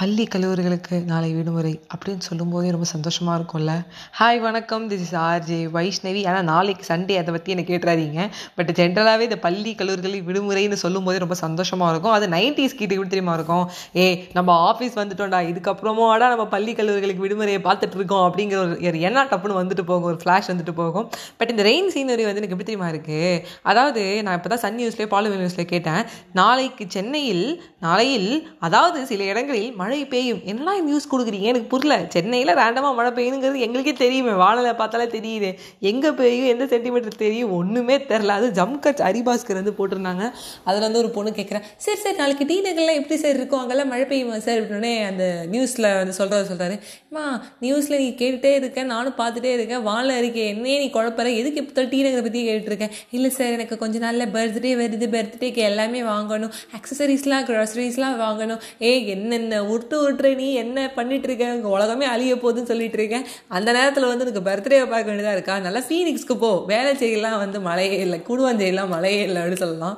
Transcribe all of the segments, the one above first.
பள்ளி கல்லூரிகளுக்கு நாளை விடுமுறை அப்படின்னு சொல்லும்போதே ரொம்ப சந்தோஷமாக இருக்கும்ல. ஹாய் வணக்கம். This is RJ Vaishnavi. ஆனால் நாளைக்கு சண்டே அதை பற்றி எனக்கு கேட்டுறாதீங்க. பட் ஜென்ரலாகவே இந்த பள்ளி கல்லூரிகளில் விடுமுறைன்னு சொல்லும்போதே ரொம்ப சந்தோஷமாக இருக்கும். அது நைன்டிஸ் கிட்ட எப்படி தெரியுமா இருக்கும்? ஏ நம்ம ஆஃபீஸ் வந்துட்டோம்டா. இதுக்கப்புறமாடா நம்ம பள்ளி கல்லூரிகளுக்கு விடுமுறையை பார்த்துட்டு இருக்கோம் அப்படிங்கிற ஒரு என்ன டப்புன்னு வந்துட்டு போகும். ஒரு ஃப்ளாஷ் வந்துட்டு போகும். பட் இந்த ரெயின் சீனரி வந்து எனக்கு எப்படி தெரியுமா இருக்குது அதாவது நான் இப்போ தான் சன் நியூஸ்லேயே பாலிமர் நியூஸில் கேட்டேன். நாளைக்கு சென்னையில் நாளையில் அதாவது சில இடங்களில் மழை பெய்யும். என்னெல்லாம் நியூஸ் கொடுக்குறீங்க? எனக்கு புரியல. சென்னையில் ரேண்டமாக மழை பெய்யுங்கிறது எங்களுக்கே தெரியுமே. வானலை பார்த்தாலே தெரியுது. எங்கே பெய்யும் எந்த சென்டிமீட்டர் தெரியும் ஒன்றுமே தெரில அது ஜம்கச் அரிபாஸ்கர் வந்து போட்டிருந்தாங்க. அதில் வந்து ஒரு பொண்ணு கேட்குறேன் சரி சார் நாளைக்கு டீ நகர்லாம் எப்படி சார் இருக்கும்? அங்கெல்லாம் மழை பெய்யுமா சார் அப்படின்னே அந்த நியூஸில் வந்து சொல்கிறத சொல்கிறாரு அம்மா நியூஸில் நீ கேட்டுகிட்டே இருக்கேன் நானும் பார்த்துட்டே இருக்கேன். வானிலை இருக்கேன் என்னையே நீ குழப்பற. எதுக்கு இப்போ டீ நகரை பற்றி கேட்டுருக்கேன் இல்லை சார் எனக்கு கொஞ்ச நாளில் பர்த்டே வருது. பர்த்டேக்கு எல்லாமே வாங்கணும். அக்சசரிஸ்லாம் க்ராசரிஸ்லாம் வாங்கணும். ஏ என்னென்ன உருட்டு விட்டுரு நீ என்ன பண்ணிட்டு இருக்க உங்க உலகமே அழிய போகுதுன்னு சொல்லிட்டு இருக்கேன் அந்த நேரத்தில் வந்து எனக்கு பர்த்டேவை பார்க்க வேண்டியதாக இருக்கா? நல்லா ஃபீனிக்ஸ்க்கு போ. வேலை செய்யலாம் வந்து மழையே இல்லை. கூடுவாஞ்செய்யலாம் மழையே இல்லை அப்படின்னு சொல்லலாம்.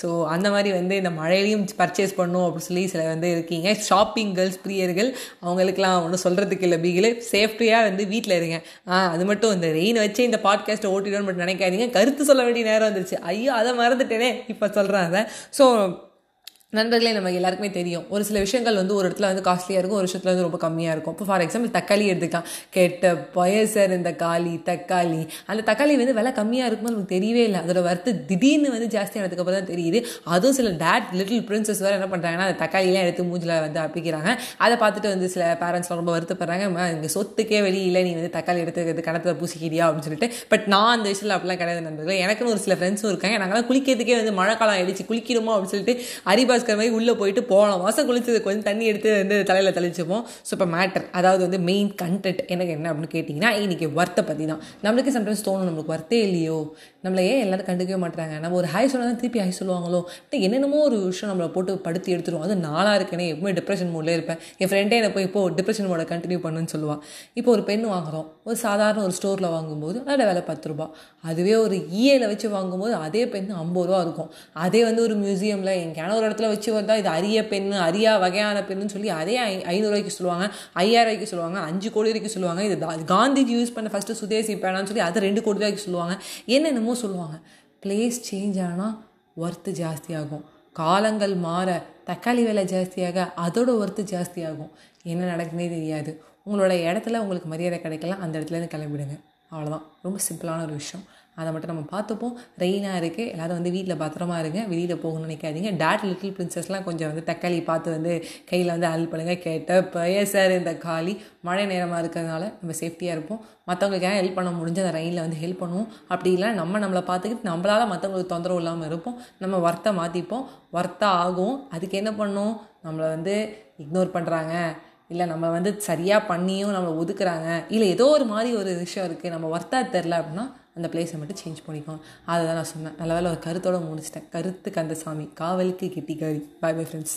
ஸோ அந்த மாதிரி வந்து இந்த மழையிலையும் பர்ச்சேஸ் பண்ணும் அப்படின்னு சொல்லி சில வந்து இருக்கீங்க. ஷாப்பிங் கேர்ள்ஸ் பிரியர்கள் அவங்களுக்குலாம் ஒன்றும் சொல்கிறதுக்கு இல்லை. பிகில் சேஃப்டியாக வந்து வீட்டில் இருங்க. ஆ அது மட்டும் இந்த ரெயின் வச்சு இந்த பாட்காஸ்ட்டை ஓட்டிடணும்னு மட்டும் நினைக்காதீங்க. கருத்து சொல்ல வேண்டிய நேரம் வந்துருச்சு. ஐயோ அதை மறந்துட்டேனே. இப்போ சொல்கிறேன் அதை. ஸோ நண்பர்களே நம்ம எல்லாருக்குமே தெரியும். ஒரு சில விஷயங்கள் வந்து ஒரு இடத்துல வந்து காஸ்ட்லியாக இருக்கும் ஒரு விஷயத்தில் வந்து ரொம்ப கம்மியாக இருக்கும். இப்போ ஃபார் எக்ஸாம்பிள் தக்காளி எடுத்துக்கலாம். கெட்ட பயசர் இந்த காளி தக்காளி. அந்த தக்காளி வந்து விலை கம்மியாக இருக்குமோ நமக்கு தெரியவே இல்லை. அதோட வறுத்து திடீர்னு வந்து ஜாஸ்தியானதுக்கு அப்புறம் தான் தெரியுது. அதுவும் சில டேட் லிட்டில் பிரின்சஸ் வேறு என்ன பண்ணுறாங்கன்னா அந்த தக்காளியெலாம் எடுத்து மூஞ்சில் வந்து அப்பிக்கிறாங்க. அதை பார்த்துட்டு வந்து சில பேரண்ட்ஸ்லாம் ரொம்ப வருத்தப்படுறாங்க. இங்கே சொத்துக்கே வெளியில் நீ வந்து தக்காளி எடுத்துக்கிறது கணத்தில் பூசிக்கிறியா? அப்படின்னு சொல்லிட்டு. பட் நான் அந்த விஷயத்தில் அப்படிலாம் கிடையாது நண்பர்களே. எனக்குன்னு ஒரு சில ஃப்ரெண்ட்ஸும் இருக்காங்க. நாங்களாம் குளிக்கிறதுக்கே வந்து மழை காலம் ஆயிடுச்சு. குளிக்கிறோமோ? அப்படின்னு சொல்லிட்டு அரிபாஸ் பாஸ்கர் மாதிரி உள்ளே போயிட்டு போகலாம் மாதம் குளிச்சது கொஞ்சம் தண்ணி எடுத்து வந்து தலையில் தெளிச்சுப்போம். ஸோ இப்போ மேட்டர் அதாவது வந்து மெயின் கண்டென்ட் எனக்கு என்ன அப்படின்னு கேட்டிங்கன்னா இன்றைக்கி ஒர்த்தை பற்றி தான் நம்மளுக்கு சம்டைம்ஸ் தோணும் நம்மளுக்கு ஒர்த்தே இல்லையோ? நம்மளை ஏன் எல்லாரும் கண்டுக்கவே மாட்டுறாங்க நம்ம ஒரு ஹாய் சொன்னால் திருப்பி ஹாய் சொல்லுவாங்களோ? என்னென்னமோ ஒரு விஷயம் நம்மளை போட்டு படுத்து எடுத்துருவோம் அது நாளாக இருக்கேனே எப்பவுமே டிப்ரெஷன் மூடலே இருப்பேன். என் ஃப்ரெண்டே என்ன போய் இப்போ டிப்ரெஷன் மூட கண்டினியூ பண்ணுன்னு சொல்லுவாள் இப்போ ஒரு பெண் வாங்குகிறோம் ஒரு சாதாரண ஒரு ஸ்டோரில் வாங்கும்போது அதோட விலை பத்து ரூபா அதுவே ஒரு இஏல வச்சு வாங்கும்போது அதே பெண் ஐம்பது ரூபா இருக்கும். அதே வந்து ஒரு மியூசியமில் எங்கேயான ஒரு இடத்துல வச்சு வந்தால் இது அரிய பெண் அரியா வகையான பெண்ணுன்னு சொல்லி அதே ஐ ஐநூறுரூவாய்க்கு சொல்லுவாங்க ஐயாயிரம் ரூபாய்க்கு சொல்லுவாங்க அஞ்சு கோடி வரைக்கும் சொல்லுவாங்க. இது காந்திஜி யூஸ் பண்ண ஃபஸ்ட்டு சுதேசி பேனான்னு சொல்லி அதை ரெண்டு கோடி ரூபாய்க்கு சொல்லுவாங்க. என்னென்னமோ சொல்லுவாங்க. பிளேஸ் சேஞ்ச் ஆனால் ஒர்த்து ஜாஸ்தியாகும் காலங்கள் மாற தக்காளி விலை ஜாஸ்தியாக அதோட ஒர்த்து ஜாஸ்தியாகும் என்ன நடக்குதுன்னே தெரியாது. உங்களோட இடத்துல உங்களுக்கு மரியாதை கிடைக்கலாம் அந்த இடத்துலேருந்து கிளம்பிடுங்க. அவ்வளோதான் ரொம்ப சிம்பிளான ஒரு விஷயம். அதை மட்டும் நம்ம பார்த்துப்போம். ரெயினாக இருக்குது எல்லோரும் வந்து வீட்டில் பத்திரமா இருங்க. வெளியில் போகணும்னு நினைக்காதீங்க. டேட் லிட்டில் பிரின்சஸ்லாம் கொஞ்சம் வந்து தக்காளி பார்த்து வந்து கையில் வந்து அல் பண்ணுங்கள் கேட்ட பய சார் இந்த காலி. மழை நேரமாக இருக்கிறதுனால நம்ம சேஃப்டியாக இருப்போம். மற்றவங்களுக்கு ஏன் ஹெல்ப் பண்ண முடிஞ்ச அந்த ரயிலில் வந்து ஹெல்ப் பண்ணுவோம். அப்படி இல்லை நம்ம நம்மளை பார்த்துக்கிட்டு நம்மளால் மற்றவங்களுக்கு தொந்தரவு இல்லாமல் இருப்போம். நம்ம ஒர்த்தை மாற்றிப்போம் ஒர்த்தாக ஆகும். அதுக்கு என்ன பண்ணும் நம்மளை வந்து இக்னோர் பண்ணுறாங்க இல்லை நம்ம வந்து சரியாக பண்ணியும் நம்மளை ஒதுக்குறாங்க. இல்லை ஏதோ ஒரு மாதிரி ஒரு விஷயம் இருக்குது நம்ம ஒர்த்தாக தெரில அப்படின்னா அந்த பிளேஸை மட்டும் சேஞ்ச் பண்ணிக்கோங்க. அதை தான் நான் சொன்னேன். நல்ல வேலை ஒரு கருத்தோடு முடிச்சிட்டேன். கருத்து கந்தசாமி காவலுக்கு கெட்டிக்காரி பாய் பை ஃப்ரெண்ட்ஸ்